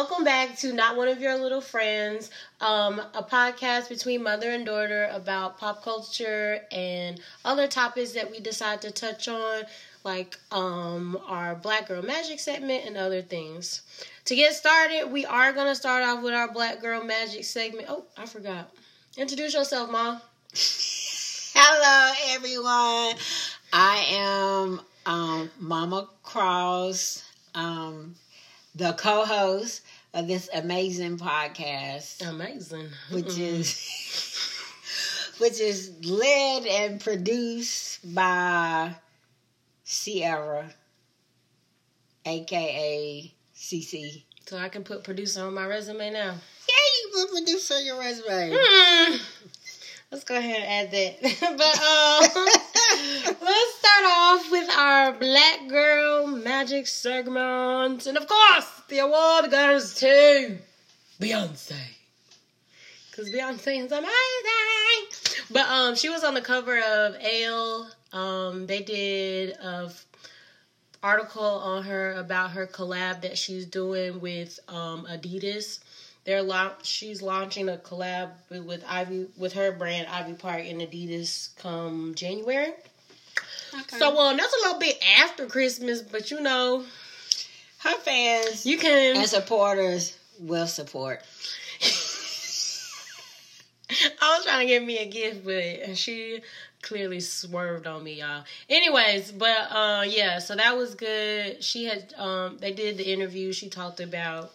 welcome back to Not One of Your Little Friends, um, a podcast between mother and daughter about pop culture and other topics that we decide to touch on, like um, our Black Girl Magic segment and other things. To get started, we are going to start off with our Black Girl Magic segment. Oh, I forgot. Introduce yourself, Mom. Hello, everyone. I am um, Mama Cross, um, the co-host of this amazing podcast, Amazing. which Mm. is which is led and produced by Sierra, aka CC. So I can put producer on my resume now. Yeah, you can put producer on your resume. Hmm. Let's go ahead and add that. but um, let's start off with our Black Girl Magic segment, and of course, the award goes to Beyonce, because Beyonce is amazing. But um, she was on the cover of Elle. Um, they did a article on her about her collab that she's doing with um Adidas. They're la- she's launching a collab with, with Ivy with her brand Ivy Park and Adidas come January. Okay. So um that's a little bit after Christmas, but you know her fans you can and supporters will support. I was trying to give me a gift, but she clearly swerved on me, y'all. Anyways, but uh yeah, so that was good. She had um they did the interview. She talked about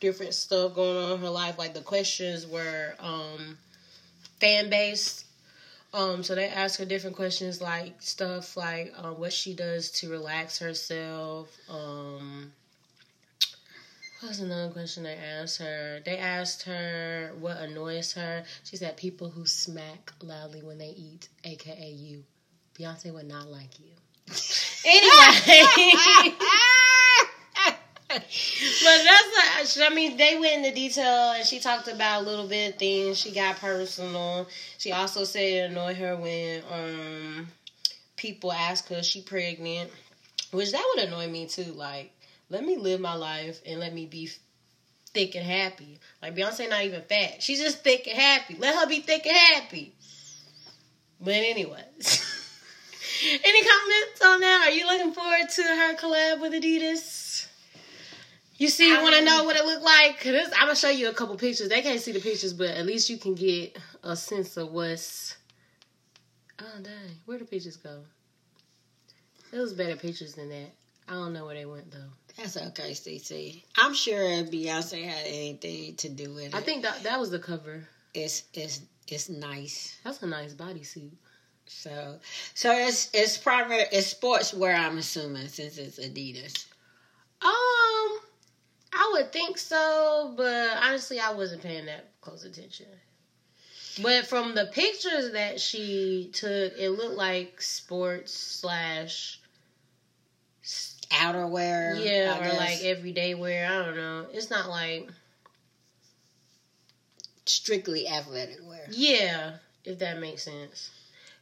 different stuff going on in her life. Like the questions were um fan based. Um, so they ask her different questions like stuff like um, what she does to relax herself. Um, what was another question they asked her? They asked her what annoys her. She said people who smack loudly when they eat, aka you. Beyonce would not like you. Anyway. But that's like, I mean, they went into detail and she talked about a little bit of things. She got personal. She also said it annoyed her when um people ask her she pregnant, which that would annoy me too. Like, let me live my life and let me be thick and happy. Like Beyonce, not even fat. She's just thick and happy. Let her be thick and happy. But anyways. Any comments on that? Are you looking forward to her collab with Adidas? You see, I want to know what it looked like? Cause this, I'm gonna show you a couple pictures. They can't see the pictures, but at least you can get a sense of what's. Oh dang, where the pictures go? It was better pictures than that. I don't know where they went though. That's okay, Cece. I'm sure Beyonce had anything to do with it. I think that that was the cover. it's it's it's nice. That's a nice bodysuit. So so it's it's primary it's sports sportswear. I'm assuming since it's Adidas. Um, I would think so, but honestly, I wasn't paying that close attention. But from the pictures that she took, it looked like sports slash Outerwear. yeah, I or guess. like everyday wear. I don't know. It's not like strictly athletic wear. yeah, if that makes sense.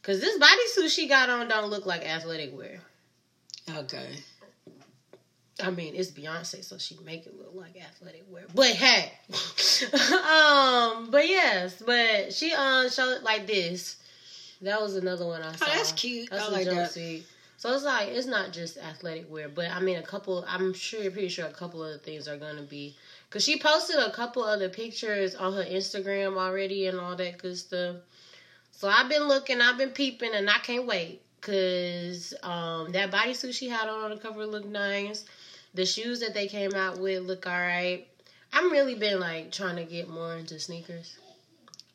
Cause this bodysuit she got on don't look like athletic wear. Okay. I mean, it's Beyonce, so she make it look like athletic wear. But hey, um, but yes, but she um showed it like this. That was another one I saw. Oh, that's cute. That's I a like that. So it's like it's not just athletic wear, but I mean a couple. I'm sure, pretty sure a couple of the things are gonna be. Cause she posted a couple other pictures on her Instagram already and all that good stuff. So I've been looking, I've been peeping, and I can't wait. Cause um, that bodysuit she had on on the cover looked nice. The shoes that they came out with look alright. I'm really been like trying to get more into sneakers.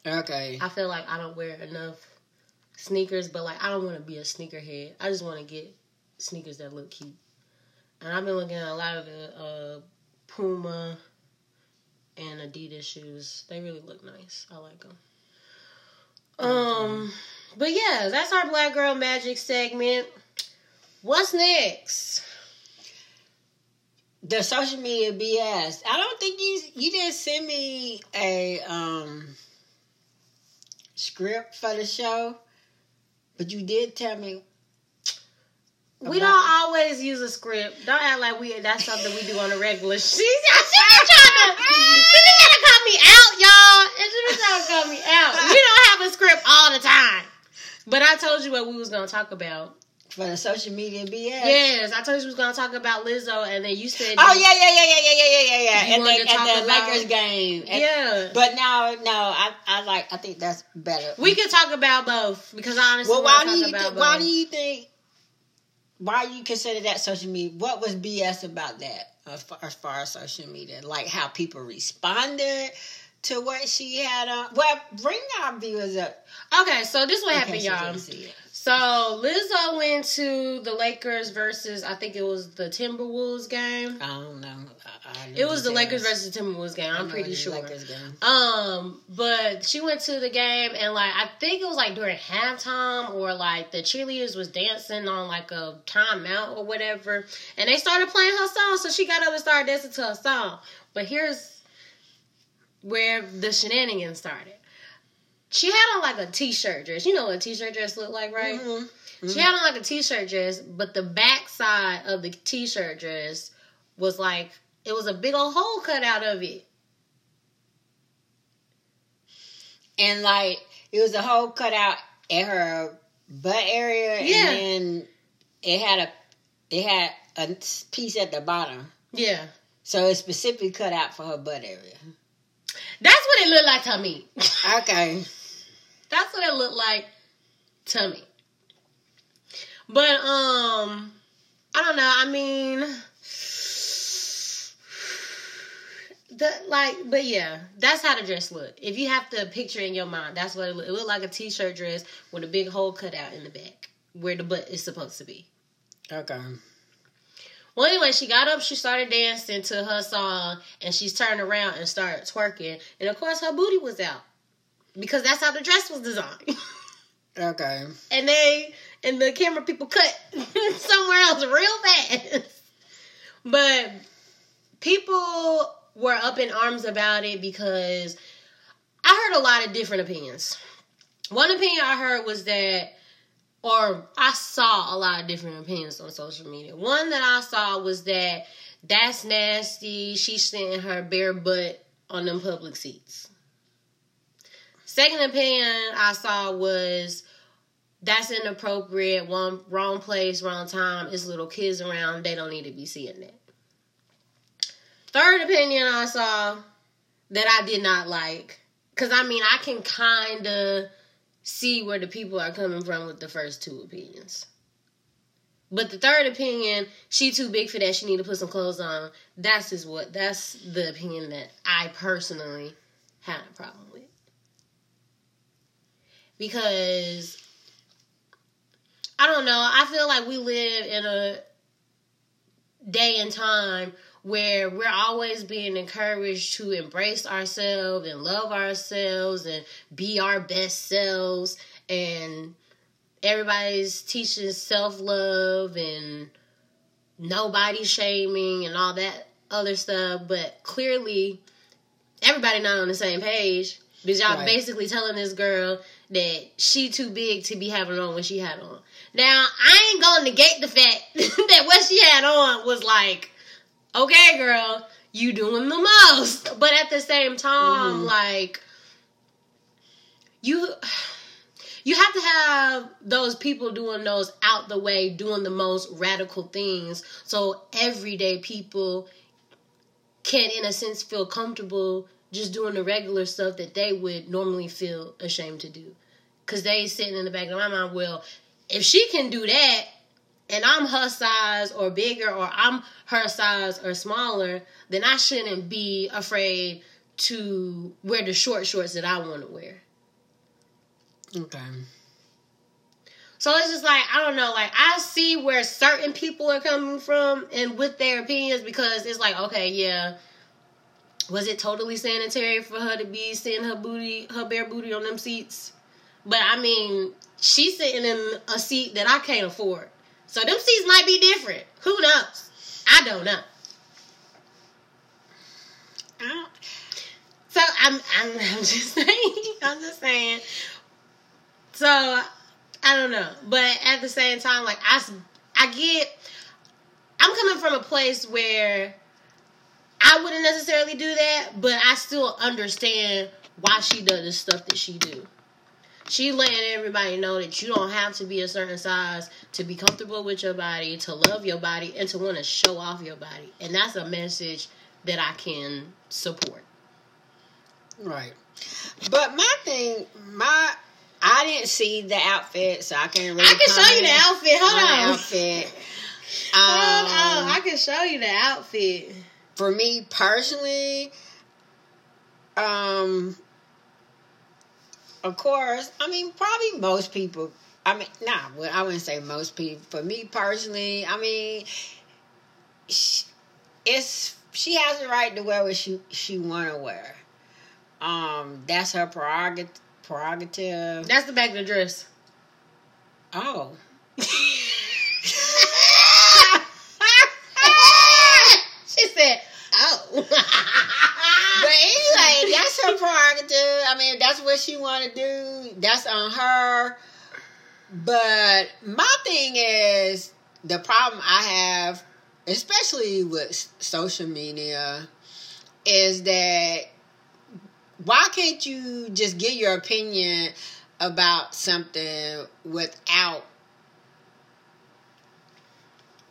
Okay. I feel like I don't wear enough sneakers, but like I don't want to be a sneakerhead. I just want to get sneakers that look cute. And I've been looking at a lot of the uh, Puma and Adidas shoes. They really look nice. I like them. Um, but yeah, that's our Black Girl Magic segment. What's next? The social media BS. I don't think you you didn't send me a um script for the show, but you did tell me We don't always use a script. Don't act like we that's something we do on a regular. She, she trying to, she just trying to cut me out, y'all. And she trying to cut me out. We don't have a script all the time. But I told you what we was gonna talk about. For the social media BS. Yes, I told you we was gonna talk about Lizzo, and then you said, Oh yeah, yeah, yeah, yeah, yeah, yeah, yeah, yeah. And wanted the, to talk and the about- Lakers game. And- yeah." But no, no, I, I like. I think that's better. We could talk about both because I honestly Well, why do you think? Why do you think? Why you consider that social media? What was BS about that as far as, far as social media? Like how people responded to what she had on. Well, bring our viewers up. Okay, so this what happened, so y'all. Can see it. So Lizzo went to the Lakers versus I think it was the Timberwolves game. I don't know. I, I It was the. Lakers versus the Timberwolves game. I'm pretty it sure. Lakers game. Um, but she went to the game and like I think it was like during halftime or like the cheerleaders was dancing on like a timeout or whatever, and they started playing her song. So she got up and started dancing to her song. But here's where the shenanigans started. She had on like a t-shirt dress. You know what a t-shirt dress look like, right? Mhm. She had on like a t-shirt dress, but the back side of the t-shirt dress was like it was a big old hole cut out of it. And like it was a hole cut out at her butt area, Yeah. and then it had a it had a piece at the bottom. Yeah. So it's specifically cut out for her butt area. That's what it looked like to me. Okay. That's what it looked like to me. But um I don't know. I mean the like but yeah, that's how the dress looked. If you have to picture in your mind, that's what it looked. It looked like a t-shirt dress with a big hole cut out in the back where the butt is supposed to be. Okay. Well, anyway, she got up, she started dancing to her song, and she's turned around and started twerking. And of course, her booty was out because that's how the dress was designed. Okay. and they and the camera people cut somewhere else real fast. But people were up in arms about it because I heard a lot of different opinions. One opinion I heard was that, or I saw a lot of different opinions on social media. One that I saw was that that's nasty. She's sitting her bare butt on them public seats. Second opinion I saw was that's inappropriate. One wrong place, wrong time. It's little kids around. They don't need to be seeing that. Third opinion I saw that I did not like. Cause I mean I can kinda see where the people are coming from with the first two opinions. But the third opinion, she too big for that. She need to put some clothes on. That's is what. That's the opinion that I personally had a problem with because I don't know. I feel like we live in a day and time where we're always being encouraged to embrace ourselves and love ourselves and be our best selves and everybody's teaching self-love and nobody shaming and all that other stuff but clearly everybody not on the same page because y'all Right. basically telling this girl that she too big to be having on what she had on. Now I ain't gonna negate the fact that what she had on was like, okay, girl, you doing the most. But at the same time, Mhm. like you you have to have those people doing those out the way, doing the most radical things, so everyday people can, in a sense, feel comfortable just doing the regular stuff that they would normally feel ashamed to do. Cause they sitting in the back of my mind, well, if she can do that, and I'm her size or bigger, or I'm her size or smaller, then I shouldn't be afraid to wear the short shorts that I want to wear. Okay. So it's just like I don't know, like I see where certain people are coming from and with their opinions because it's like, okay, yeah, was it totally sanitary for her to be seeing her booty, her bare booty on them seats? But I mean, she's sitting in a seat that I can't afford, so them seats might be different. Who knows? I don't know. I don't, So I'm, I'm, I'm just saying, I'm just saying. So I don't know, but at the same time, like I, I get. I'm coming from a place where I wouldn't necessarily do that, but I still understand why she does the stuff that she do. She letting everybody know that you don't have to be a certain size to be comfortable with your body, to love your body, and to want to show off your body. And that's a message that I can support. Right. But my thing, my I didn't see the outfit, so I can't really. I can show you the outfit. Hold on on. the outfit. Hold Um, on. I can show you the outfit. For me personally, um, of course, I mean, probably most people. I mean, nah, well, I wouldn't say most people. For me personally, I mean, sh- it's she has the right to wear what she she want to wear. Um, that's her prerogative. Prerogative. That's the back of the dress. Oh. she said, "Oh." But anyway, her prerogative. I mean, that's what she want to do. That's on her. But my thing is the problem I have, especially with social media, is that why can't you just get your opinion about something without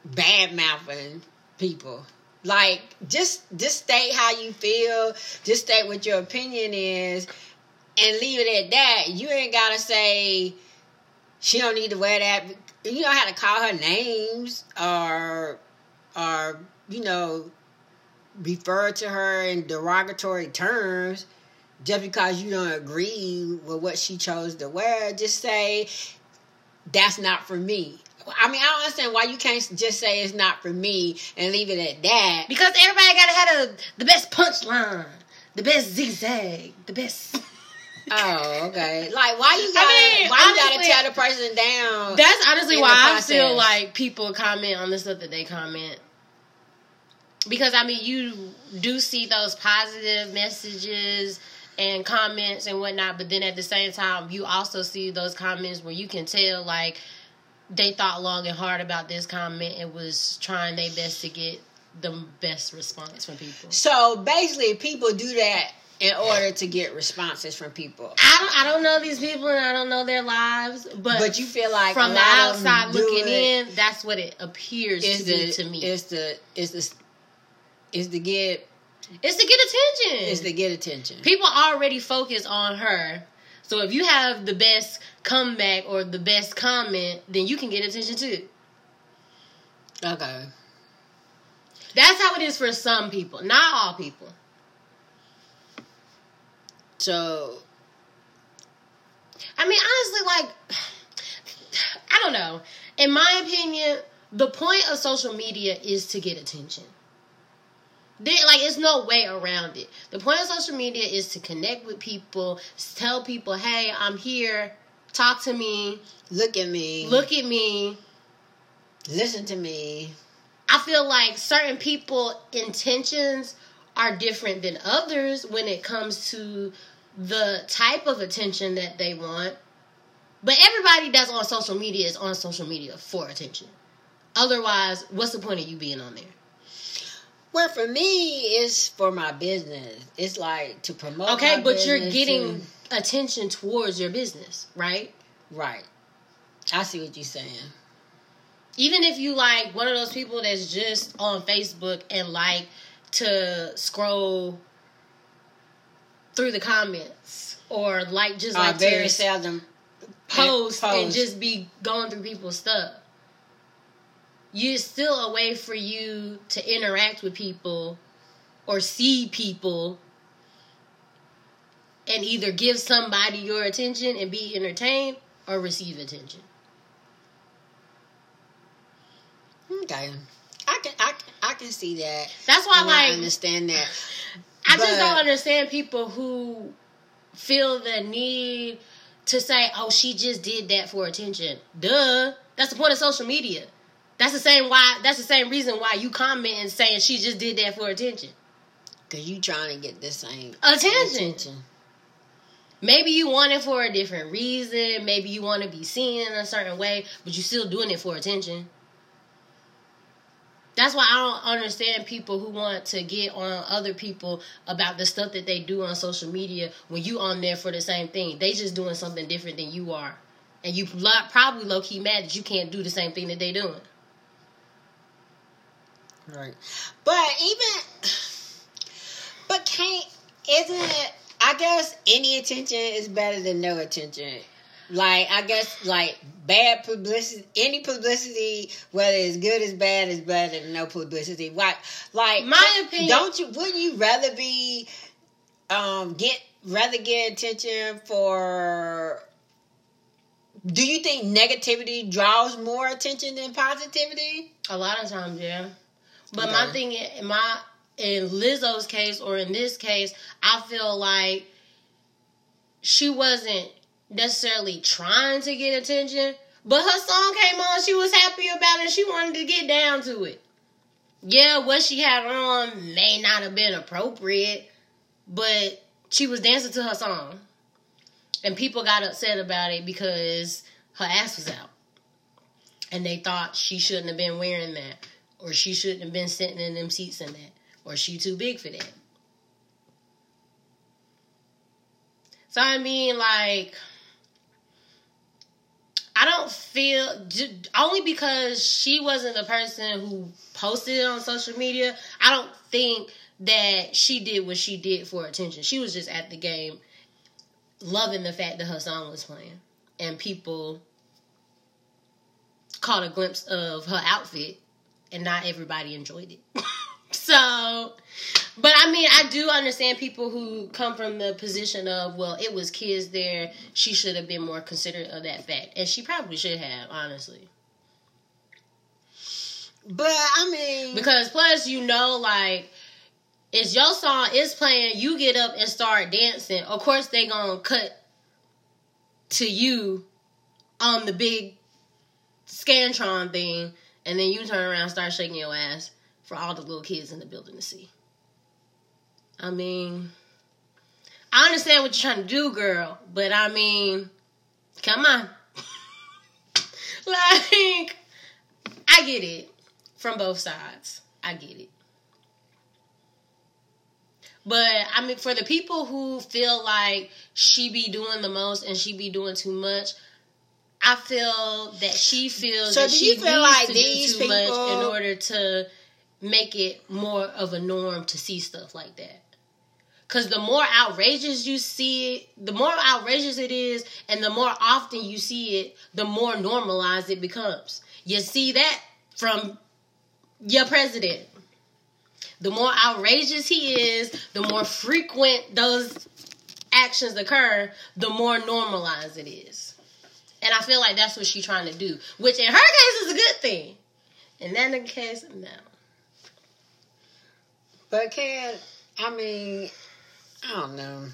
bad mouthing people? Like just just state how you feel, just state what your opinion is, and leave it at that. You ain't gotta say she don't need to wear that. You don't have to call her names or or you know refer to her in derogatory terms just because you don't agree with what she chose to wear. Just say that's not for me. I mean, I don't understand why you can't just say it's not for me and leave it at that. because everybody gotta have the, the best punchline, the best zigzag, the best. Oh, okay. Like, why you gotta, mean, why you gotta tear the person down? That's honestly why I feel like people comment on the stuff that they comment. Because I mean, you do see those positive messages and comments and whatnot, but then at the same time, you also see those comments where you can tell like they thought long and hard about this comment and was trying their best to get the best response from people. so basically, people do that in order to get responses from people. I don't, I don't know these people and I don't know their lives, but, But you feel like from the lot of them outside looking it in, that's what it appears to be to me. Is the is the is to get It's to get attention. is to get attention. People already focus on her. So if you have the best comeback or the best comment, then you can get attention too. Okay. That's how it is for some people, not all people. So I mean, honestly, like, I don't know. In my opinion, the point of social media is to get attention. There, like, it's no way around it. The point of social media is to connect with people, tell people, hey, I'm here, talk to me, look at me. look at me. Listen to me. I feel like certain people intentions are different than others when it comes to the type of attention that they want. But everybody that's on social media is on social media for attention. Otherwise, what's the point of you being on there? Well, for me, it's for my business. It's like to promote. Okay, but you're getting and- attention towards your business, right? right. I see what you're saying. even if you like one of those people that's just on Facebook and like to scroll through the comments or like just I like very to seldom post, and just be going through people's stuff. You it's still a way for you to interact with people or see people and either give somebody your attention and be entertained or receive attention. Okay, I can I I can see that. That's why And I like understand that. I just don't understand people who feel the need to say, "Oh, she just did that for attention." Duh. That's the point of social media. That's the same why. That's the same reason why you comment and saying she just did that for attention. Cause you trying to get the same Attention. Maybe you want it for a different reason. Maybe you want to be seen in a certain way, but you're still doing it for attention. That's why I don't understand people who want to get on other people about the stuff that they do on social media when you on there for the same thing. They just doing something different than you are. And you probably low key mad that you can't do the same thing that they doing. Right. But even but can't isn't it I guess any attention is better than no attention. Like I guess like bad publicity any publicity, whether it's good as bad is better than no publicity. Like like my opinion don't you wouldn't you rather be um get rather get attention for do you think negativity draws more attention than positivity? A lot of times, yeah. But okay. my thing, in my in Lizzo's case or in this case, I feel like she wasn't necessarily trying to get attention, but her song came on, she was happy about it, she wanted to get down to it. Yeah, what she had on may not have been appropriate, but she was dancing to her song. And people got upset about it because her ass was out. And they thought she shouldn't have been wearing that. Or she shouldn't have been sitting in them seats in that. Or she too big for that. So I mean like I don't feel only because she wasn't the person who posted it on social media. I don't think that she did what she did for attention. She was just at the game, loving the fact that her song was playing, and people caught a glimpse of her outfit, and not everybody enjoyed it. so but I mean, I do understand people who come from the position of, well, it was kids there. She should have been more considerate of that fact. And she probably should have, honestly. But I mean. Because plus, you know, like, it's your song is playing, you get up and start dancing. Of course, they gonna cut to you on the big Scantron thing, and then you turn around start shaking your ass for all the little kids in the building to see. I mean, I understand what you're trying to do, girl, but I mean, come on. like, I get it from both sides. I get it. But I mean, for the people who feel like she be doing the most and she be doing too much, I feel that she feels so that she needs like to do too people... much in order to make it more of a norm to see stuff like that. Because the more outrageous you see it, the more outrageous it is, and the more often you see it, the more normalized it becomes. You see that from your president. The more outrageous he is, the more frequent those actions occur, the more normalized it is. And I feel like that's what she's trying to do, which in her case is a good thing. In that case, no. But can I mean I don't know.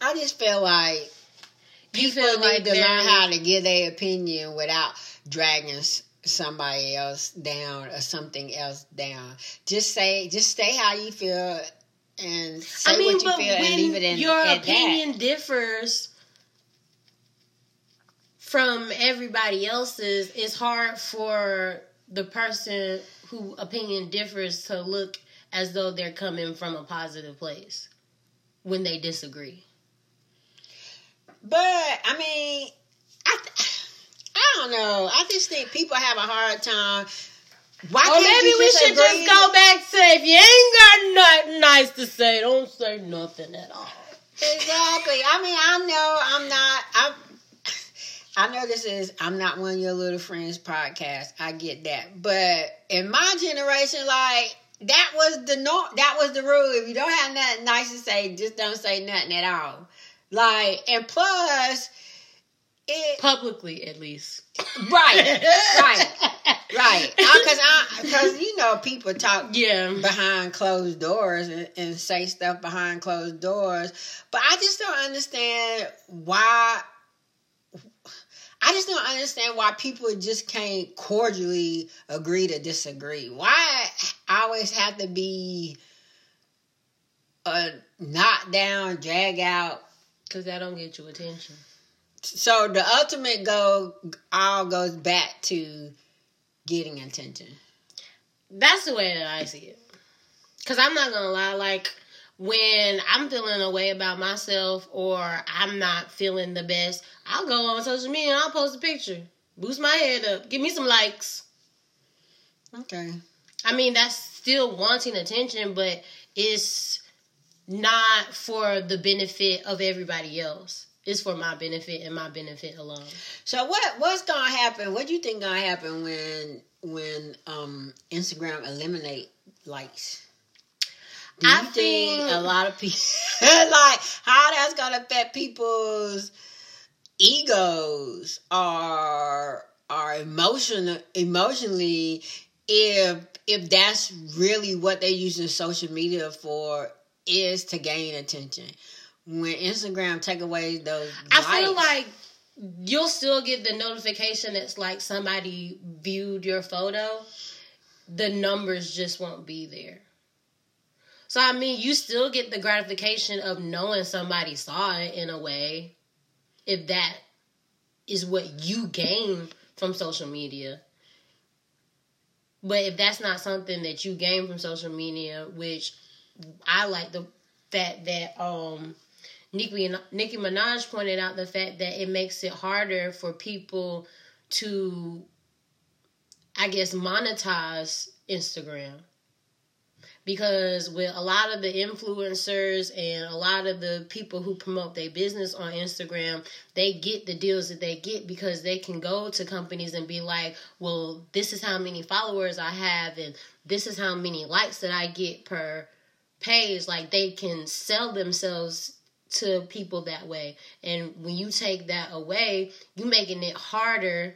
I just feel like people feel like need to learn how to give their opinion without dragging somebody else down or something else down. Just say, just say how you feel and say I mean, what you feel and leave it in. Your opinion that. differs from everybody else's. It's hard for the person who opinion differs to look as though they're coming from a positive place when they disagree. But I mean, I th- I don't know. I just think people have a hard time. Why or maybe we should agree? just go back to if you ain't got nothing nice to say, don't say nothing at all. Exactly. I mean, I know I'm not. I'm. I know this is I'm not one of your little friends podcast. I get that. But in my generation, like that was the norm. That was the rule. If you don't have nothing nice to say, just don't say nothing at all. Like, and plus, it publicly at least. Right, right, right. Uh, because I, because you know, people talk yeah behind closed doors and, and say stuff behind closed doors. But I just don't understand why I just don't understand why people just can't cordially agree to disagree. Why I always have to be uh, a knock down, drag out? Because that don't get you attention. So the ultimate goal all goes back to getting attention. that's the way that I see it. Cause I'm not gonna lie, like when I'm feeling a way about myself or I'm not feeling the best, I'll go on social media and I'll post a picture, boost my head up, give me some likes. Okay. I mean, that's still wanting attention, but it's not for the benefit of everybody else. It's for my benefit and my benefit alone. So what what's gonna happen? What do you think gonna happen when when um Instagram eliminate likes? Do I think, think- a lot of people like how that's gonna affect people's egos or are emotional emotionally if if that's really what they're using social media for is to gain attention. When Instagram take away those I feel like you'll still get the notification that's like somebody viewed your photo. The numbers just won't be there. So I mean, you still get the gratification of knowing somebody saw it in a way, if that is what you gain from social media. But if that's not something that you gain from social media, which I like the fact that um Nicki Nicki Minaj pointed out the fact that it makes it harder for people to I guess monetize Instagram. Because with a lot of the influencers and a lot of the people who promote their business on Instagram, they get the deals that they get because they can go to companies and be like, well, this is how many followers I have and this is how many likes that I get per page. Like they can sell themselves to people that way. And when you take that away, you're making it harder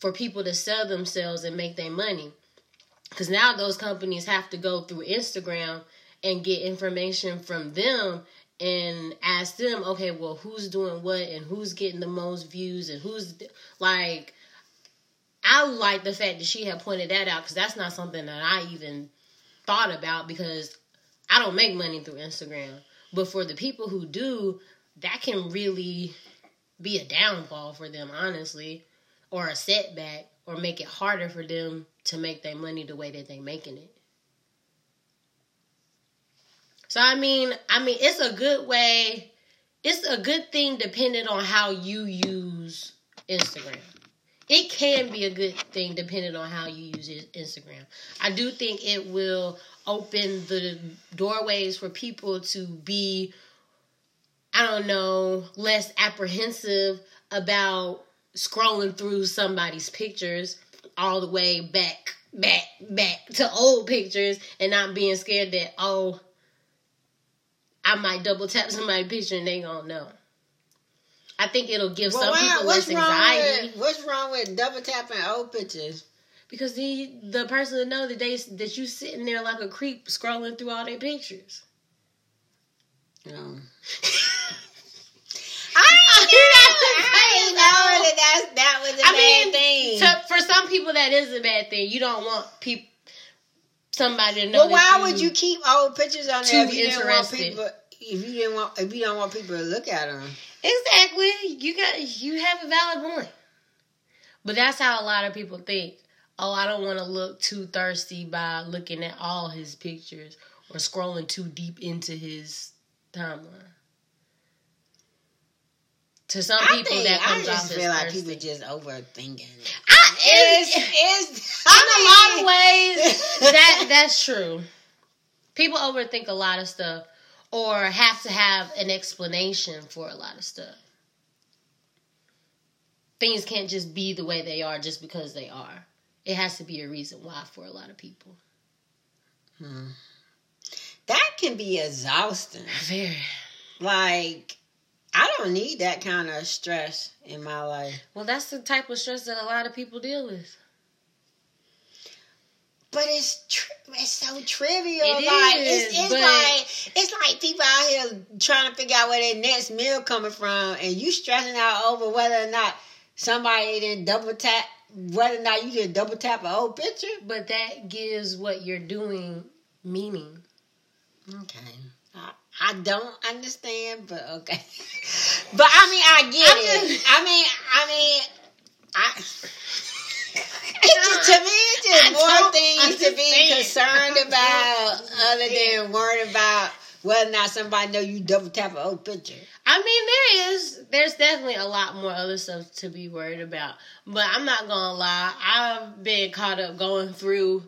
for people to sell themselves and make their money. Because now those companies have to go through Instagram and get information from them and ask them, okay, well, who's doing what and who's getting the most views and who's like. I like the fact that she had pointed that out because that's not something that I even thought about because I don't make money through Instagram. But for the people who do, that can really be a downfall for them, honestly, or a setback, or make it harder for them to make their money the way that they making it. So I mean, I mean, it's a good way. It's a good thing depending on how you use Instagram. It can be a good thing depending on how you use Instagram. I do think it will open the doorways for people to be, I don't know, less apprehensive about scrolling through somebody's pictures all the way back, back, back to old pictures and not being scared that, oh, I might double tap somebody's picture and they gonna know. I think it'll give Well, some why- people less anxiety with what's wrong with double tapping old pictures? because the the person will know that they that you sitting there like a creep scrolling through all their pictures. You um. know. I didn't know that that's, that was a I bad mean, thing. to- for some people that is a bad thing. You don't want people somebody to know. well, why would you keep old pictures on there if you didn't want people? If you didn't want, if you don't want people to look at them, Exactly. You got you have a valid point. But that's how a lot of people think. Oh, I don't want to look too thirsty by looking at all his pictures or scrolling too deep into his timeline. To some I people, think that I comes off just as feel like thirsty. people just overthinking. I, It's, it's, it's in a lot of ways, that that's true. People overthink a lot of stuff, or have to have an explanation for a lot of stuff. Things can't just be the way they are just because they are. It has to be a reason why for a lot of people. Hmm. That can be exhausting. Very. Like, I don't need that kind of stress in my life. Well, that's the type of stress that a lot of people deal with. But it's tri- it's so trivial. It like is, it's, it's but- like it's like people out here trying to figure out where their next meal coming from, and you stressing out over whether or not somebody didn't double tap, whether or not you did double tap a old picture. But that gives what you're doing meaning. Okay. I, I don't understand, but okay. but I mean, I get I'm it. just- I mean, I mean, I. It's just, to me, it's just I more things to be concerned about other than worrying about whether or not somebody know you double tap an old picture. I mean, there is, there's definitely a lot more other stuff to be worried about. But I'm not gonna lie, I've been caught up going through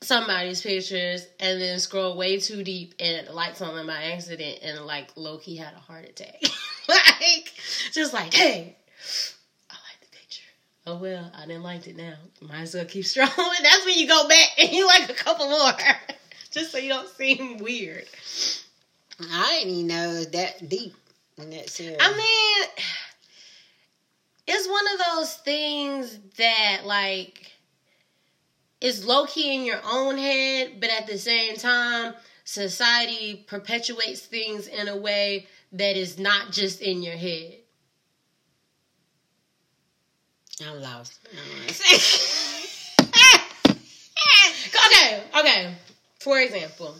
somebody's pictures and then scroll way too deep and like something by accident and like Loki had a heart attack. like, just like, hey, I like the picture. Oh well, I didn't like it now. Might as well keep strolling. That's when you go back and you like a couple more. just so you don't seem weird. I didn't even know that deep in that series. I mean, it's one of those things that like is low key in your own head, but at the same time, society perpetuates things in a way that is not just in your head. I'm lost. Okay, okay. For example,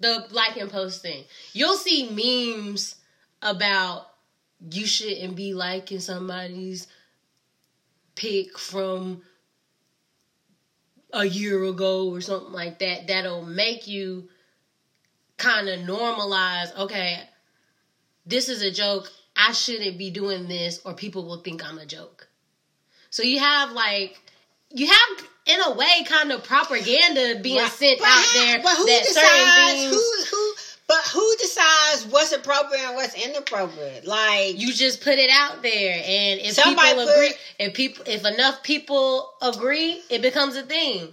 the like and post thing. You'll see memes about you shouldn't be liking somebody's pic from a year ago or something like that. That'll make you kind of normalize, okay, this is a joke. I shouldn't be doing this or people will think I'm a joke. So you have like you have in a way kind of propaganda being Right. sent But out how- there But who that decides certain things who who? But who decides what's appropriate and what's inappropriate? Like you just put it out there and if people put- agree if people if enough people agree it becomes a thing.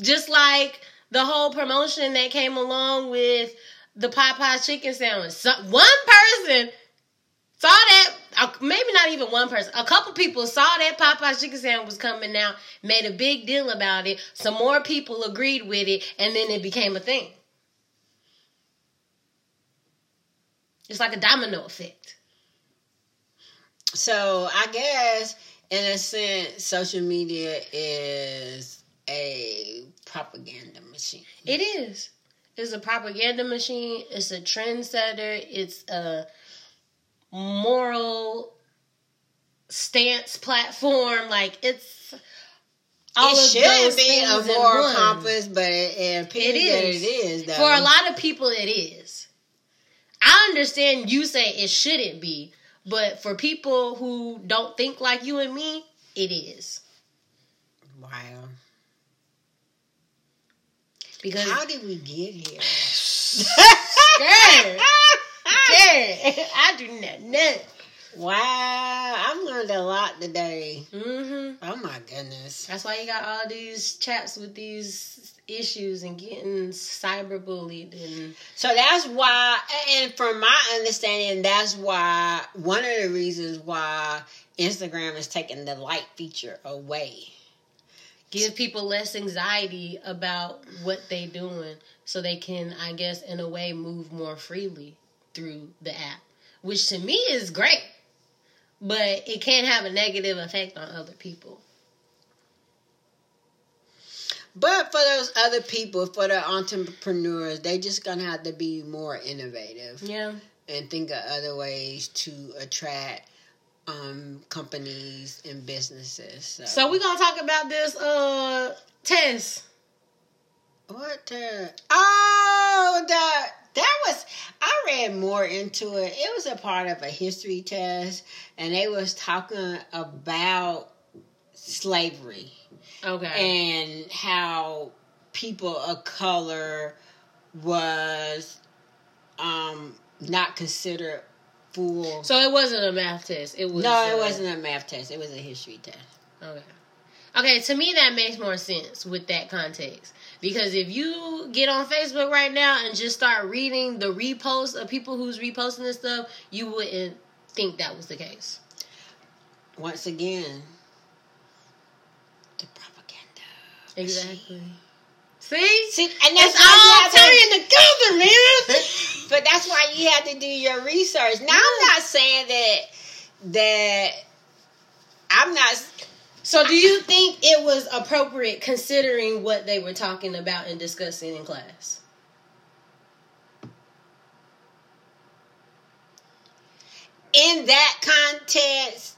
Just like the whole promotion that came along with the Popeyes chicken sandwich. Some, one person saw that uh, maybe not even one person a couple people saw that Popeyes chicken sandwich was coming out made a big deal about it some more people agreed with it and then it became a thing it's like a domino effect So I guess in a sense, social media is a propaganda machine. It is. It's a propaganda machine. It's a trendsetter. It's a moral stance platform. Like it's all it should be a moral compass, but it, it appears It that is. it is. Though. For a lot of people, it is. I understand you say it shouldn't be, but for people who don't think like you and me, it is Wow. because How did we get here? Girl. Girl, I do not know. Wow, I've learned a lot today. hmm Oh my goodness. That's why you got all these chats with these issues and getting cyberbullied and So that's why, and from my understanding, that's why one of the reasons why Instagram is taking the like feature away. give people less anxiety about what they're doing so they can i guess in a way move more freely through the app which to me is great but it can have a negative effect on other people. But for those other people, for the entrepreneurs, they just gonna have to be more innovative yeah. and think of other ways to attract um companies and businesses. So, so we're gonna talk about this uh test. What the oh the that was I read more into it. It was a part of a history test, and they was talking about slavery okay and how people of color was um not considered full. so it wasn't a math test it was no, it wasn't a math test. It was a history test. Okay. Okay, to me that makes more sense with that context. Because if you get on Facebook right now and just start reading the reposts of people who's reposting this stuff, you wouldn't think that was the case. Once again, the propaganda. Exactly. See? See, and that's It's all you have to- tying together, man. But that's why you have to do your research. Now I'm not saying that that I'm not So do you think it was appropriate considering what they were talking about and discussing in class? in that context.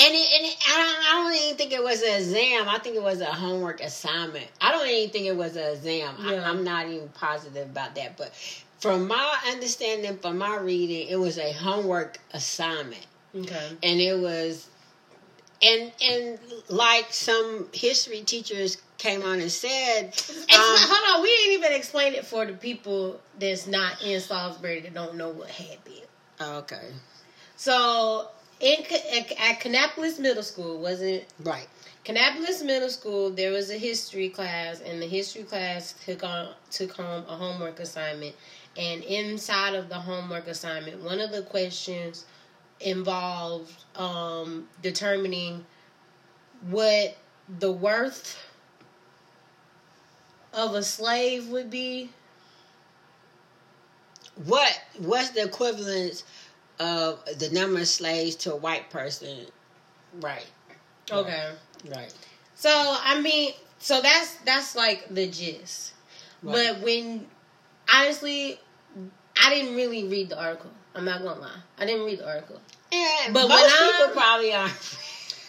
And, it, and it, I, don't, I don't even think it was an exam. I think it was a homework assignment. I don't even think it was an exam. Yeah. I, I'm not even positive about that. But from my understanding, from my reading, it was a homework assignment. Okay. and it was and and like some history teachers came on and said um, hold on, we didn't even explain it for the people that's not in Salisbury that don't know what had been. oh, okay So in at, Kannapolis Middle School, wasn't right Kannapolis Middle School? There was a history class, and the history class took on took home a homework assignment. And inside of the homework assignment, one of the questions involved um, determining what the worth of a slave would be. what what's the equivalence of the number of slaves to a white person right Okay. right So I mean, so that's that's like the gist. Right. But when honestly, I didn't really read the article. I'm not gonna lie, I didn't read the article. and But most when I- people probably are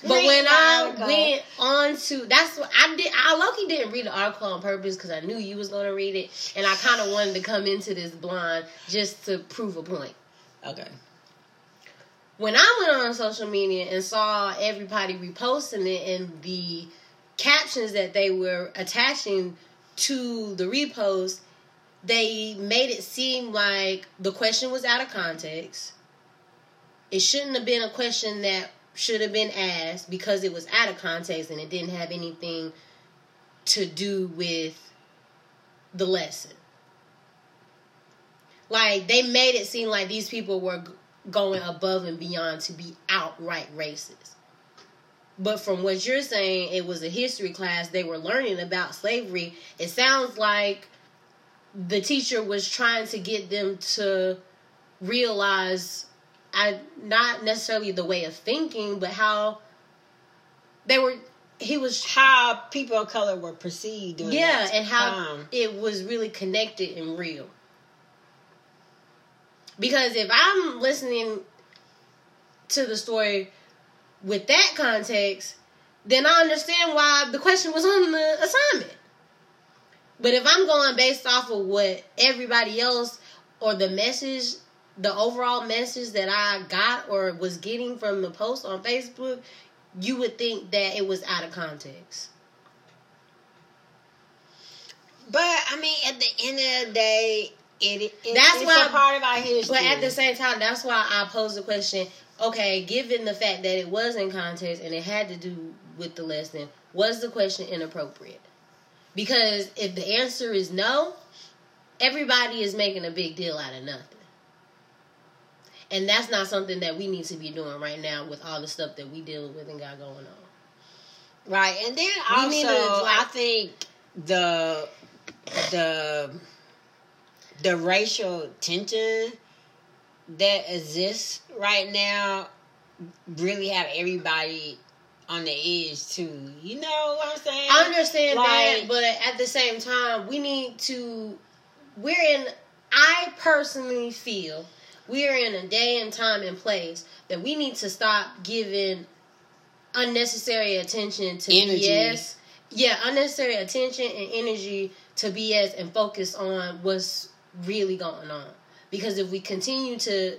But when I went on to that's what I did. I lucky didn't read the article on purpose because I knew you was gonna read it, and I kind of wanted to come into this blind just to prove a point. okay when I went on social media and saw everybody reposting it and the captions that they were attaching to the repost, they made it seem like the question was out of context. It shouldn't have been a question that should have been asked because it was out of context and it didn't have anything to do with the lesson. Like they made it seem like these people were going above and beyond to be outright racist. But from what you're saying, it was a history class. They were learning about slavery. It sounds like the teacher was trying to get them to realize, I not necessarily the way of thinking, but how they were. He was how people of color were perceived yeah, and how time. it was really connected and real. Because if I'm listening to the story with that context, then I understand why the question was on the assignment. But if I'm going based off of what everybody else or the message, the overall message that I got or was getting from the post on Facebook, you would think that it was out of context. But I mean, at the end of the day, it, it That's it's why- a part of our history. But at the same time, that's why I posed the question. Okay, given the fact that it was in context and it had to do with the lesson, was the question inappropriate? Because if the answer is no, everybody is making a big deal out of nothing. And that's not something that we need to be doing right now with all the stuff that we dealing with and got going on. right, and then We also, to, like- I think the the the racial tension that exists right now really have everybody on the edge too. You know what I'm saying? I understand that, but at the same time, we need to. We're in. I personally feel we are in a day and time and place that we need to stop giving unnecessary attention to Energy. BS. Yeah, unnecessary attention and energy to BS and focus on what's really going on. Because if we continue to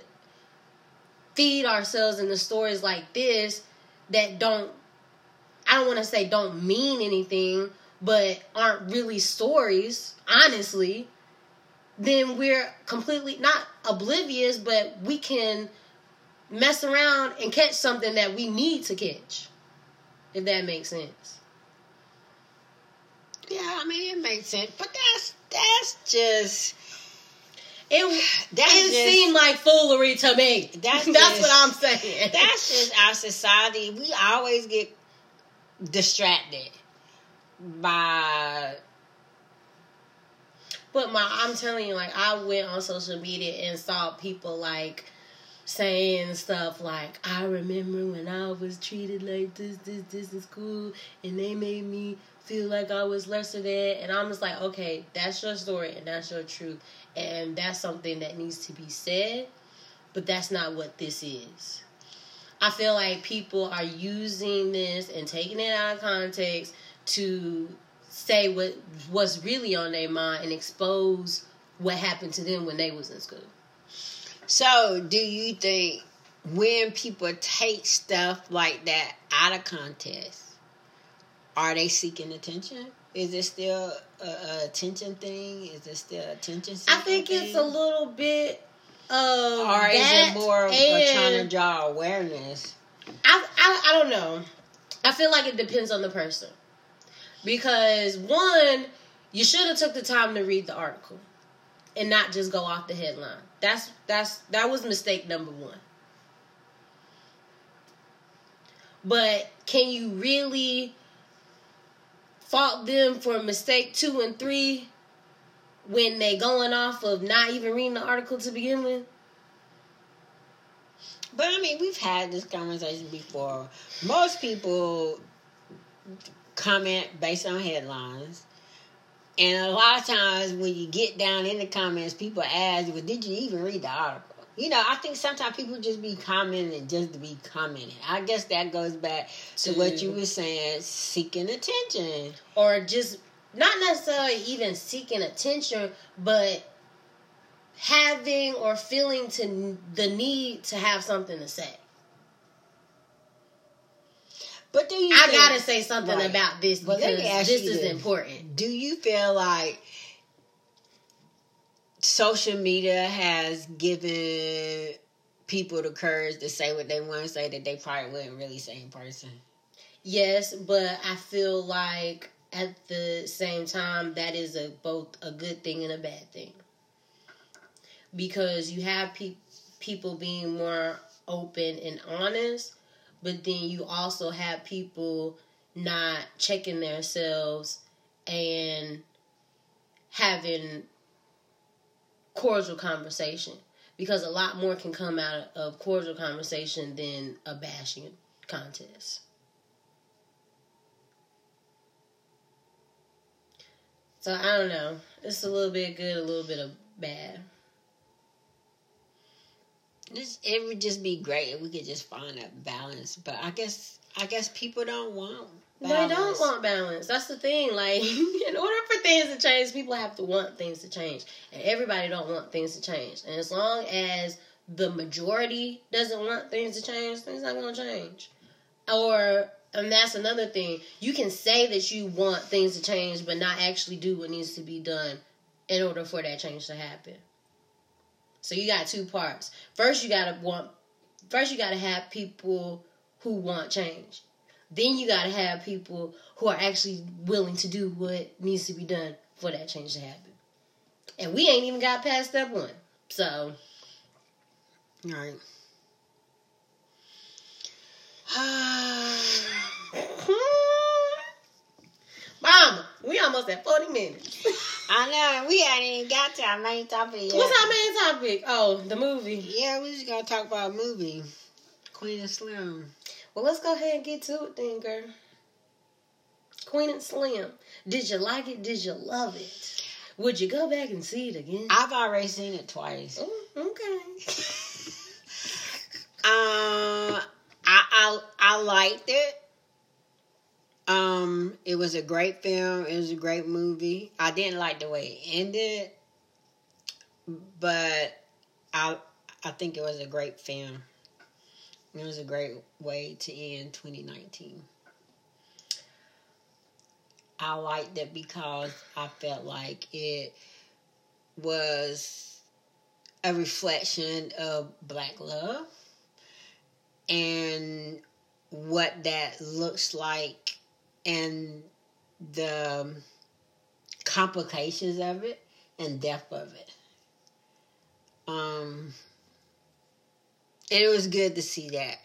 feed ourselves in the stories like this that don't I don't want to say don't mean anything, but aren't really stories, honestly, then we're completely not oblivious, but we can mess around and catch something that we need to catch. If that makes sense. yeah, I mean it makes sense, but that's that's just It, That's it seemed like foolery to me. That's That's, just- what I'm saying. that's just our society. We always get distracted by But my, I'm telling you, like I went on social media and saw people like saying stuff like, "I remember when I was treated like this, this, this in school, and they made me feel like I was lesser than." And I'm just like, okay, that's your story and that's your truth, and that's something that needs to be said, but that's not what this is. I feel like people are using this and taking it out of context to say what what's really on their mind and expose what happened to them when they was in school. So, do you think when people take stuff like that out of context, are they seeking attention? Is it still a, a attention thing? Is it still attention? I think thing? it's a little bit of or is it more of and trying to draw awareness? I, I I don't know. I feel like it depends on the person because one, you should have took the time to read the article and not just go off the headline. That's that's that was mistake number one. But can you really fault them for mistake two and three when they going off of not even reading the article to begin with? But I mean, we've had this conversation before. Most people comment based on headlines. And a lot of times when you get down in the comments, people ask, well, did you even read the article? You know, I think sometimes people just be commenting just to be commenting. I guess that goes back to, to what mm. you were saying, seeking attention. Or just not necessarily even seeking attention, but having or feeling to the need to have something to say. But do you? I think, gotta say something right. about this because this is this. important. Do you feel like social media has given people the courage to say what they want to say that they probably wouldn't really say in person? Yes, but I feel like at the same time that is a both a good thing and a bad thing because you have pe- people being more open and honest but then you also have people not checking themselves and having cordial conversation because a lot more can come out of cordial conversation than a bashing contest. So I don't know. It's a little bit good, a little bit of bad. This it would just be great if we could just find that balance. But I guess I guess people don't want balance. They don't want balance. That's the thing. Like in order for things to change, people have to want things to change. And everybody don't want things to change. And as long as the majority doesn't want things to change, things not gonna change. Or and that's another thing. You can say that you want things to change, but not actually do what needs to be done in order for that change to happen. So you got two parts. First, you gotta want. First, you gotta have people who want change. Then you gotta have people who are actually willing to do what needs to be done for that change to happen. And we ain't even got past step one. So, all right. Mama, we almost at 40 minutes. I know. We hadn't even got to our main topic yet. What's our main topic? Oh, the movie. Yeah, we just gonna talk about a movie. Queen and Slim. Well, let's go ahead and get to it then, girl. Queen and Slim. Did you like it? Did you love it? Would you go back and see it again? I've already seen it twice. Oh, okay. uh, I I I liked it. Um, it was a great film. It was a great movie. I didn't like the way it ended, but I I think it was a great film. It was a great way to end 2019. I liked it because I felt like it was a reflection of black love and what that looks like and the complications of it and depth of it. Um, and it was good to see that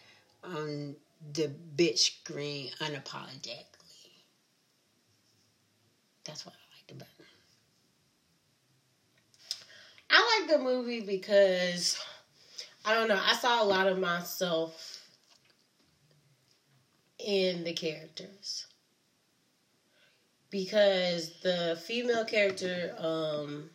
on the bitch screen unapologetically. That's what I liked about it. I like the movie because I don't know. I saw a lot of myself in the characters because the female character, um,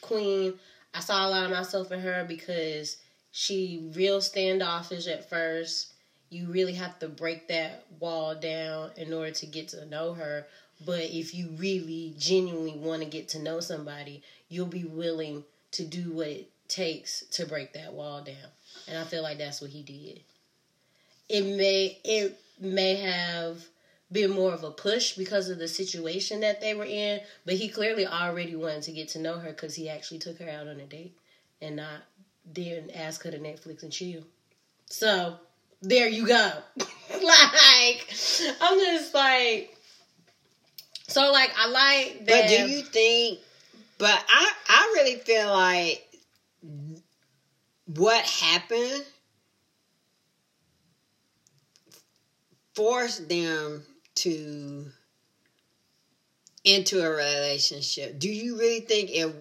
Queen, I saw a lot of myself in her because she real standoffish at first, you really have to break that wall down in order to get to know her. But if you really genuinely want to get to know somebody, you'll be willing to do what it takes to break that wall down. And I feel like that's what he did. It may it may have been more of a push because of the situation that they were in, but he clearly already wanted to get to know her because he actually took her out on a date and not didn't ask her to Netflix and chill. So there you go. like I'm just like so like I like that But do you think but I I really feel like what happened forced them to into a relationship. Do you really think if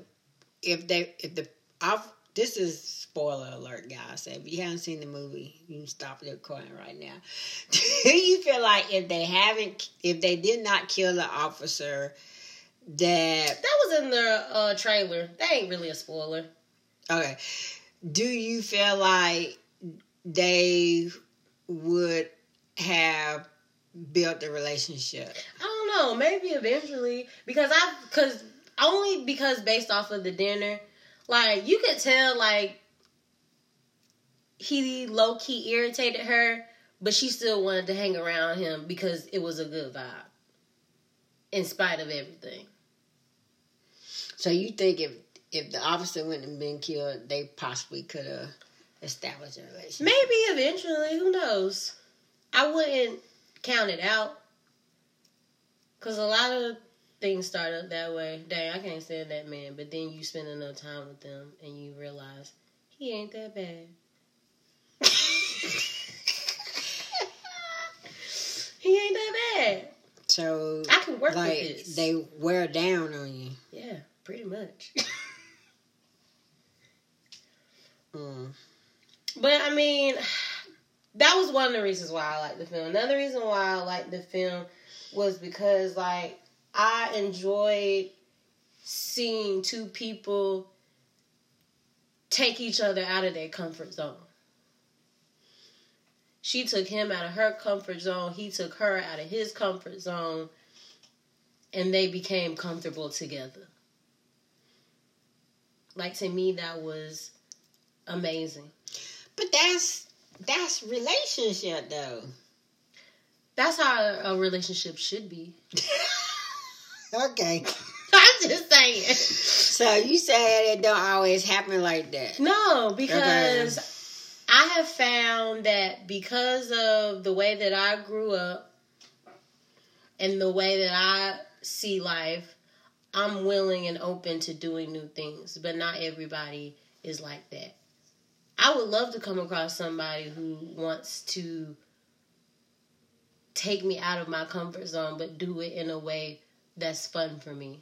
if they if the I've, this is spoiler alert, guys. So if you haven't seen the movie, you can stop the recording right now. Do you feel like if they haven't, if they did not kill the officer, that that was in the uh, trailer. That ain't really a spoiler. Okay. Do you feel like they would have built a relationship? I don't know. Maybe eventually, because I, because only because based off of the dinner, like you could tell, like he low key irritated her, but she still wanted to hang around him because it was a good vibe, in spite of everything. So you think if if the officer wouldn't have been killed, they possibly could have established a relationship? Maybe eventually. Who knows? I wouldn't count it out. Because a lot of things start up that way. Dang, I can't stand that man. But then you spend enough time with them and you realize he ain't that bad. he ain't that bad. So I can work like with this. they wear down on you. Yeah, pretty much. Mm. But I mean, that was one of the reasons why I liked the film. Another reason why I liked the film was because like I enjoyed seeing two people take each other out of their comfort zone. She took him out of her comfort zone, he took her out of his comfort zone, and they became comfortable together. Like to me that was amazing. But that's that's relationship though. That's how a relationship should be. okay. I'm just saying. So you said it don't always happen like that. No, because I have found that because of the way that I grew up and the way that I see life, I'm willing and open to doing new things, but not everybody is like that. I would love to come across somebody who wants to take me out of my comfort zone, but do it in a way that's fun for me.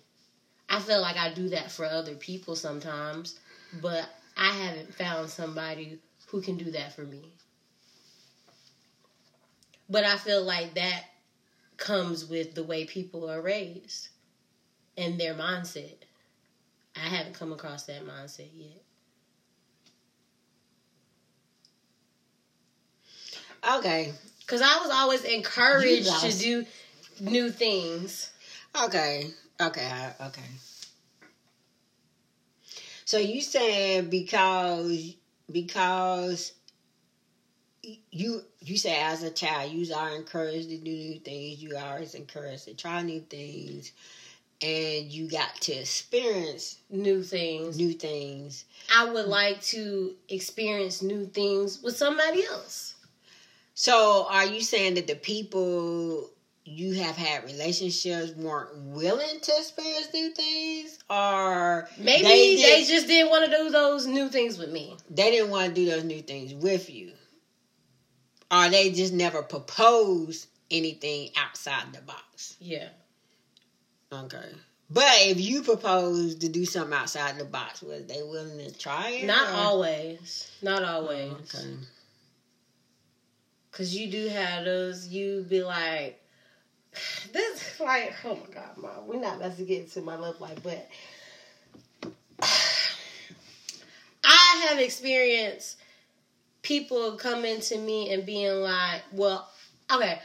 I feel like I do that for other people sometimes, but I haven't found somebody who can do that for me. But I feel like that comes with the way people are raised and their mindset. I haven't come across that mindset yet. Okay. Because I was always encouraged to do new things. Okay. Okay. Okay. So you saying because because you you say as a child you are encouraged to do new things, you are always encouraged to try new things, and you got to experience New things. new things. I would like to experience new things with somebody else. So are you saying that the people you have had relationships weren't willing to experience new things, or Maybe They they, just didn't want to do those new things with me. they didn't want to do those new things with you, or they just never proposed anything outside the box? Yeah. Okay. But if you propose to do something outside the box, was they willing to try it? Not or- always. Not always. Oh, okay. Cause you do have those. You be like, this like, oh my god, mom. We're not about to get into my love life, but I have experienced people coming to me and being like, "Well, okay."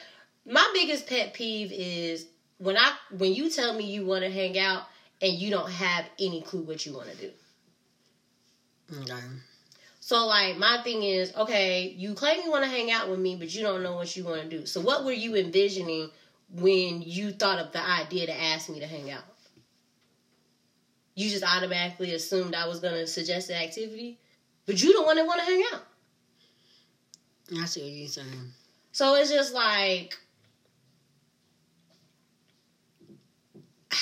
My biggest pet peeve is when I when you tell me you want to hang out and you don't have any clue what you want to do. Okay. So like my thing is, okay, you claim you want to hang out with me, but you don't know what you want to do. So what were you envisioning when you thought of the idea to ask me to hang out? You just automatically assumed I was gonna suggest the activity, but you the one that want to hang out. I see what you're saying. So it's just like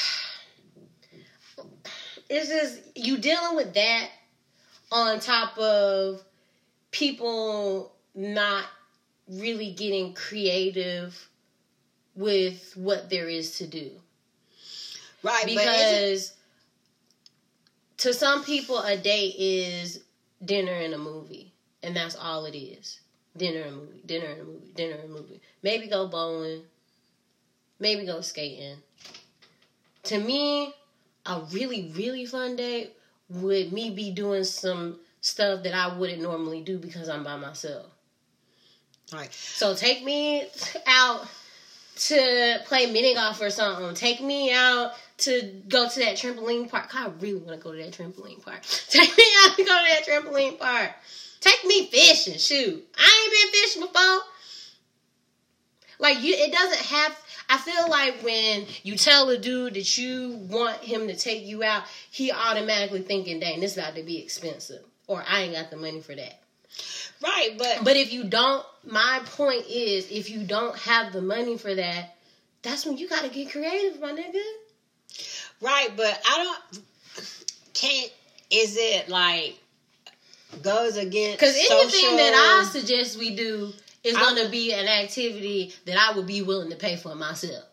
it's just you dealing with that on top of people not really getting creative with what there is to do. Right, Because to some people a date is dinner and a movie. And that's all it is. Dinner and a movie, dinner and a movie, dinner and a movie. Maybe go bowling. Maybe go skating. To me, a really, really fun date would me be doing some stuff that I wouldn't normally do because I'm by myself. right. So take me out to play mini golf or something. Take me out to go to that trampoline park. I really want to go to that trampoline park. Take me out to go to that trampoline park. Take me fishing. Shoot, I ain't been fishing before. Like you, it doesn't have. I feel like when you tell a dude that you want him to take you out, he automatically thinking, "Dang, this about to be expensive," or "I ain't got the money for that." Right, but But if you don't, my point is, if you don't have the money for that, that's when you got to get creative, my nigga. right, but I don't can't is it like goes against Because anything social- that I suggest we do is I- going to be an activity that I would be willing to pay for myself.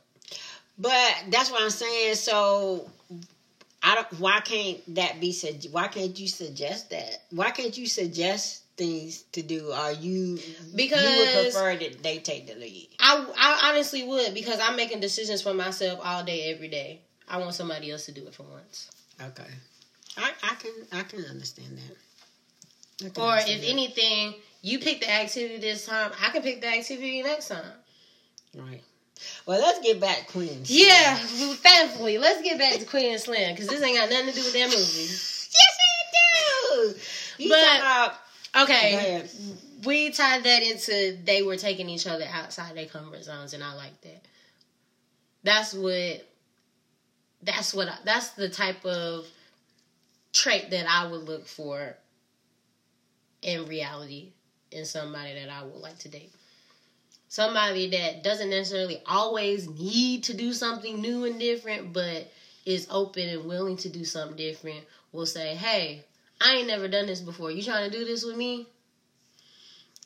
But that's what I'm saying. So I don't. Why can't that be? Why can't you suggest that? Why can't you suggest things to do? Are you because you would prefer that they take the lead? I, I honestly would because I'm making decisions for myself all day, every day. I want somebody else to do it for once. Okay, I, I can I can understand that. Can Or understand if that. anything, you pick the activity this time, I can pick the activity next time. right. Well, let's get back Queen. Yeah, thankfully. Let's get back to Queen and Slim because this ain't got nothing to do with that movie. Yes, it do. You But- talking about? Go Okay, we tied that into they were taking each other outside their comfort zones, and I like that. That's what. That's what. I, that's the type of trait that I would look for in reality in somebody that I would like to date. Somebody that doesn't necessarily always need to do something new and different, but is open and willing to do something different. Will say, "Hey, I ain't never done this before. You trying to do this with me?"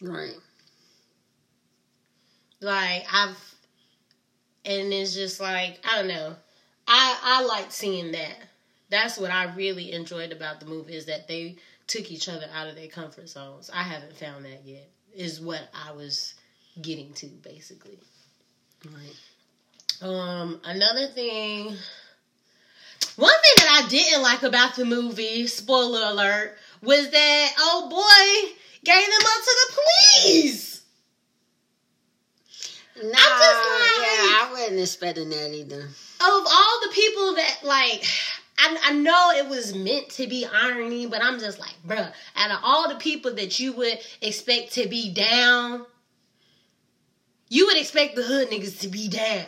Right. like I've and it's just like I don't know. I I like seeing that. That's what I really enjoyed about the movie is that they took each other out of their comfort zones. I haven't found that yet. Is what I was getting to basically. Right. Um another thing one thing that I didn't like about the movie, spoiler alert, was that oh boy gave them up to the police. Nah, just like- yeah, I wasn't expecting that either. of all the people that like I, I know it was meant to be irony, but I'm just like, bruh, out of all the people that you would expect to be down, you would expect the hood niggas to be down.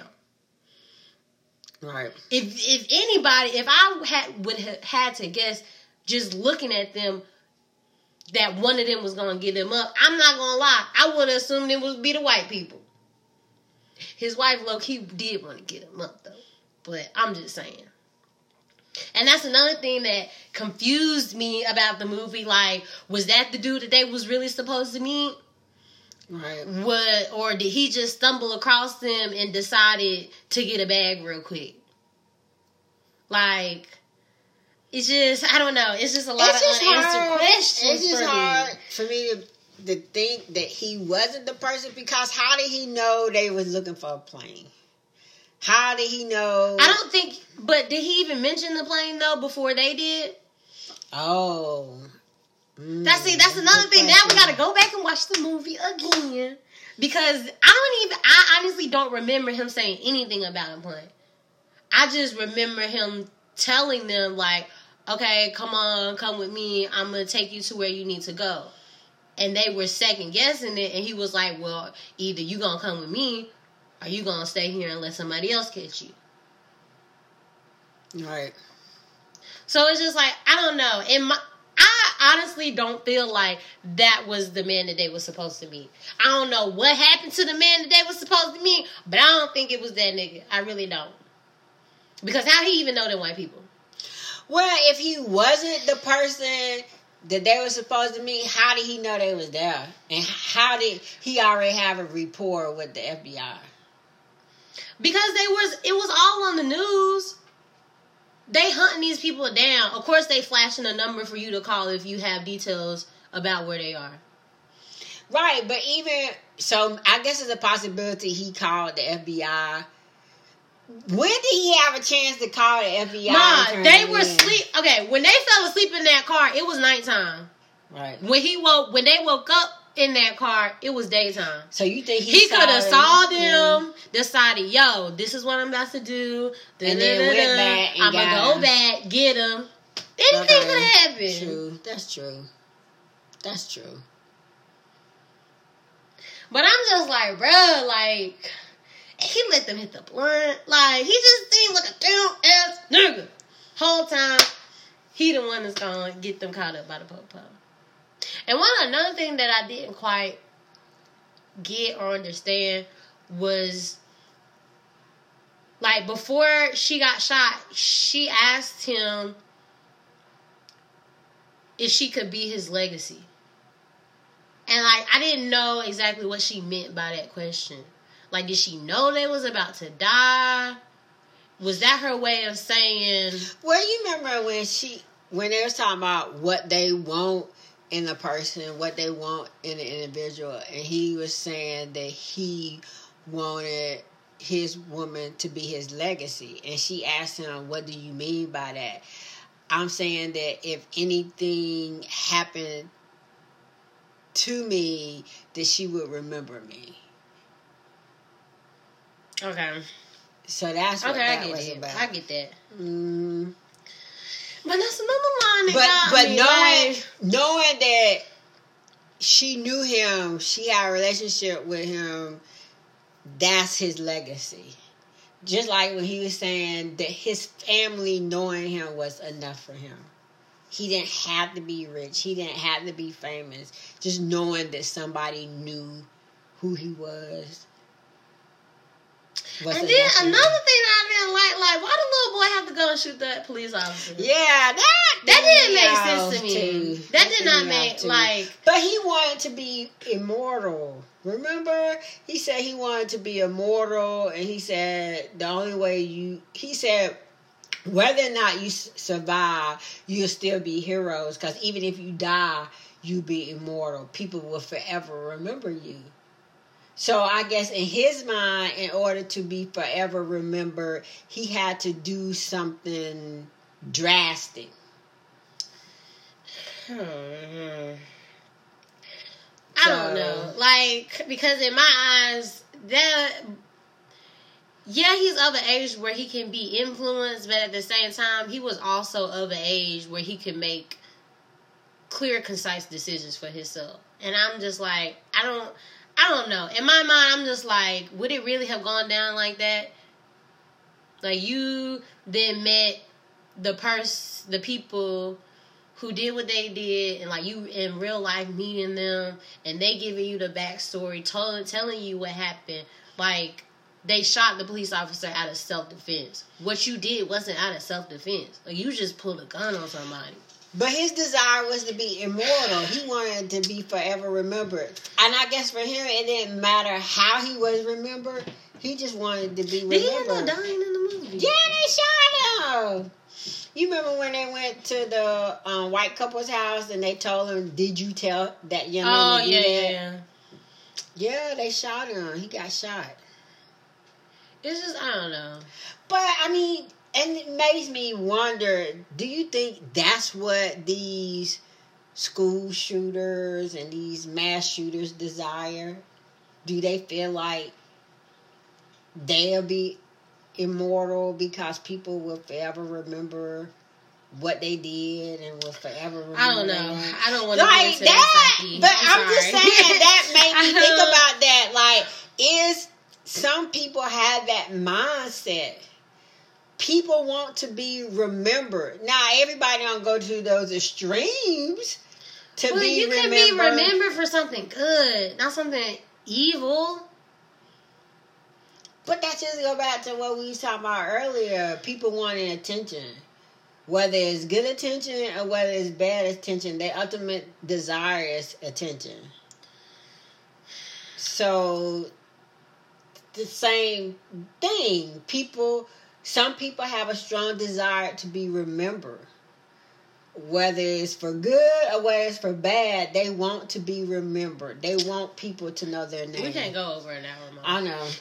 Right. If if anybody, if I had would have had to guess, just looking at them, that one of them was gonna get them up, I'm not gonna lie, I would have assumed it would be the white people. His wife, low key, did want to get him up though, but I'm just saying. And that's another thing that confused me about the movie. Like, was that the dude that they was really supposed to meet? Right. What, or did he just stumble across them and decided to get a bag real quick? Like, it's just I don't know. It's just a lot It's of unanswered hard. questions It's just for hard me. for me to to think that he wasn't the person because how did he know they was looking for a plane? How did he know? I don't think, but did he even mention the plane though before they did? Oh, Mm, that's see, that's another thing. Now we gotta go back and watch the movie again because I don't even. I honestly don't remember him saying anything about a plane. I just remember him telling them like, "Okay, come on, come with me. I'm gonna take you to where you need to go." And they were second guessing it, and he was like, "Well, either you gonna come with me, or you gonna stay here and let somebody else catch you." Right. So it's just like I don't know. In my I honestly don't feel like that was the man that they were supposed to meet. I don't know what happened to the man that they were supposed to meet, but I don't think it was that nigga. I really don't. Because how he even know them white people? Well, if he wasn't the person that they were supposed to meet, how did he know they was there? And how did he already have a rapport with the FBI? Because they was it was all on the news they hunting these people down. Of course, they flashing a number for you to call if you have details about where they are. Right, but even so, I guess it's a possibility he called the FBI. When did he have a chance to call the FBI? Ma, they were asleep. Okay, when they fell asleep in that car, it was nighttime. Right. When he woke, when they woke up, in that car, it was daytime. So you think he, he could have saw them, yeah. decided, yo, this is what I'm about to do, and then went back. I'm gonna go back, get him. Anything okay. could happen. True, that's true. That's true. But I'm just like, bro, like he let them hit the blunt. Like he just seemed like a damn ass nigga. Whole time, he the one that's gonna get them caught up by the popo. And one another thing that I didn't quite get or understand was like before she got shot, she asked him if she could be his legacy. And like I didn't know exactly what she meant by that question. Like did she know they was about to die? Was that her way of saying Well, you remember when she when they was talking about what they want in a person, what they want in an individual. And he was saying that he wanted his woman to be his legacy. And she asked him, What do you mean by that? I'm saying that if anything happened to me, that she would remember me. Okay. So that's what okay, that I get was it. about. I get that. Mm. But that's another line that but, but me. knowing like, knowing that she knew him, she had a relationship with him. That's his legacy. Just like when he was saying that his family knowing him was enough for him. He didn't have to be rich. He didn't have to be famous. Just knowing that somebody knew who he was What's and then another thing that I didn't like, like, why the little boy have to go and shoot that police officer? Yeah, that that didn't make sense to me. That, that did not make like. But he wanted to be immortal. Remember, he said he wanted to be immortal, and he said the only way you, he said, whether or not you survive, you'll still be heroes. Because even if you die, you be immortal. People will forever remember you. So I guess in his mind, in order to be forever remembered, he had to do something drastic. Hmm. I don't know. Like, because in my eyes, that yeah, he's of an age where he can be influenced, but at the same time, he was also of an age where he could make clear, concise decisions for himself. And I'm just like, I don't I don't know. In my mind, I'm just like, would it really have gone down like that? Like you then met the person, the people who did what they did, and like you in real life meeting them, and they giving you the backstory, telling telling you what happened. Like they shot the police officer out of self defense. What you did wasn't out of self defense. Like you just pulled a gun on somebody. But his desire was to be immortal. He wanted to be forever remembered. And I guess for him, it didn't matter how he was remembered. He just wanted to be remembered. Did he end up dying in the movie? Yeah, they shot him. You remember when they went to the um, white couple's house and they told him, "Did you tell that young oh, man?" Oh yeah, yeah, yeah. Yeah, they shot him. He got shot. It's just I don't know. But I mean, and it makes me wonder do you think that's what these school shooters and these mass shooters desire? Do they feel like they'll be immortal because people will forever remember what they did and will forever remember? I don't know. I don't want to like that. But I'm, just saying that made me think about that. Like, is some people have that mindset? People want to be remembered. Now, everybody don't go to those extremes to Well, be you can be remembered for something good, not something evil. But that just go back to what we was talking about earlier. People wanting attention. Whether it's good attention or whether it's bad attention, their ultimate desire is attention. So the same thing. People some people have a strong desire to be remembered. Whether it's for good or whether it's for bad, they want to be remembered. They want people to know their name. We can't go over an hour. Mom. I know.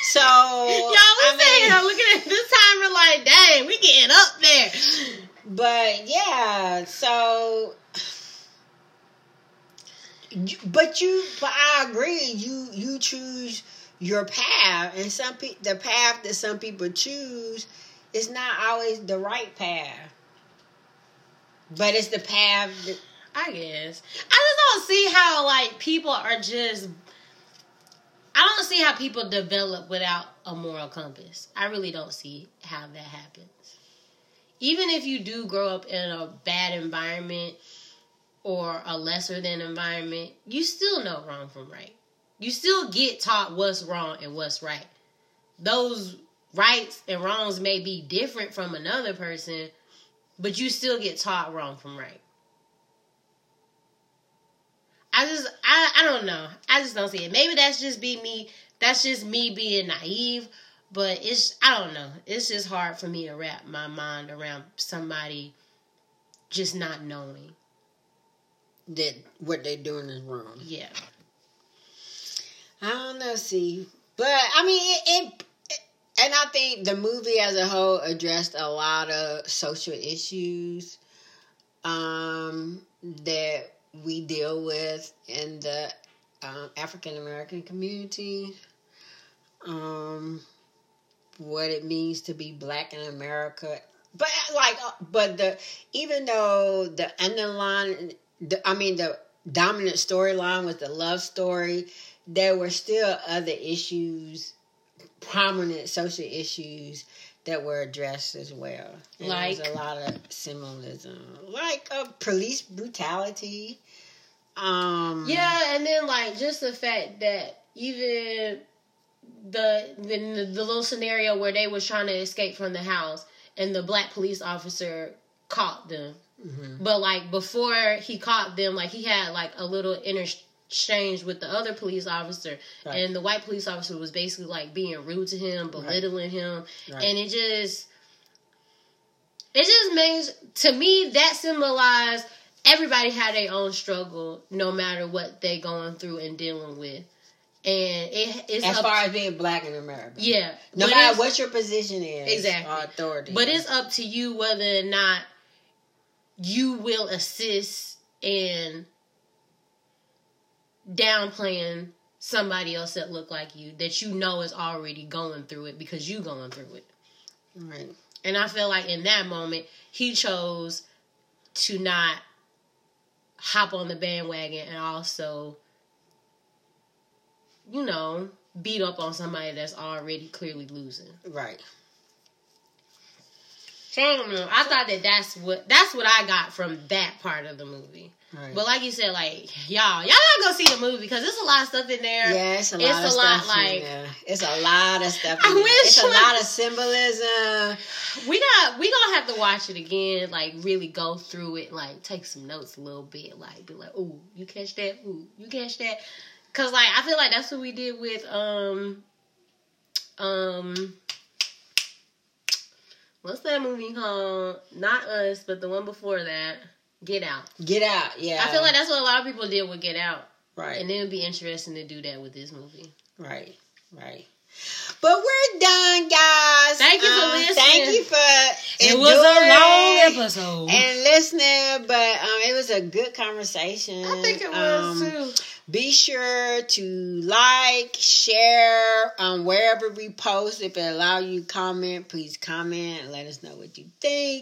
So Y'all, we I mean, here looking at this time and like, dang, we getting up there. but yeah, so but you but I agree, you you choose your path and some people the path that some people choose is not always the right path. But it's the path that I guess. I just don't see how like people are just. I don't see how people develop without a moral compass. I really don't see how that happens. Even if you do grow up in a bad environment or a lesser than environment, you still know wrong from right. You still get taught what's wrong and what's right. Those rights and wrongs may be different from another person, but you still get taught wrong from right. I just I I don't know. I just don't see it. Maybe that's just be me. That's just me being naive. But it's I don't know. It's just hard for me to wrap my mind around somebody just not knowing. that what they're doing is wrong. Yeah. I don't know, see, but I mean, it, it, and I think the movie as a whole addressed a lot of social issues, um, that we deal with in the um, African American community. Um, what it means to be black in America, but like, uh, but the even though the underlying, the, I mean, the dominant storyline was the love story there were still other issues, prominent social issues that were addressed as well. And Like? there's a lot of symbolism, like uh, police brutality. Um, Yeah, and then like just the fact that even the the, the little scenario where they was trying to escape from the house and the black police officer caught them. mhm. But like before he caught them, like he had like a little interchange with the other police officer, Right. and the white police officer was basically like being rude to him, belittling him, Right. and it just it just makes to me that symbolized everybody had their own struggle, no matter what they going through and dealing with, and it it's as up, far as being black in America, yeah, no matter what your position is, Exactly. or authority, But it's up to you whether or not you will assist in downplaying somebody else that look like you that you know is already going through it because you going through it. right. And I feel like in that moment he chose to not hop on the bandwagon and also you know beat up on somebody that's already clearly losing. right. So I don't know. I thought that that's what that's what I got from that part of the movie. Right. But like you said, like y'all, y'all go see the movie because there's a lot of stuff in there. Yeah, it's a lot It's of a stuff lot, like- there. it's a lot of stuff. I there. wish, it's a lot of symbolism. We got we gonna have to watch it again, like really go through it, like take some notes a little bit, like be like, "Ooh, you catch that? Ooh, you catch that?" Cause like I feel like that's what we did with um um what's that movie called? Not Us, but the one before that, Get Out. Get out, yeah. I feel like that's what a lot of people did with Get Out. right, And it would be interesting to do that with this movie. right, right. But we're done, guys. Thank you for Um, listening. Thank you for It was a long enduring episode. and listening, but um, it was a good conversation. I think it was Um, too. Be sure to like, share um, wherever we post. If it allow you comment, please comment and let us know what you think.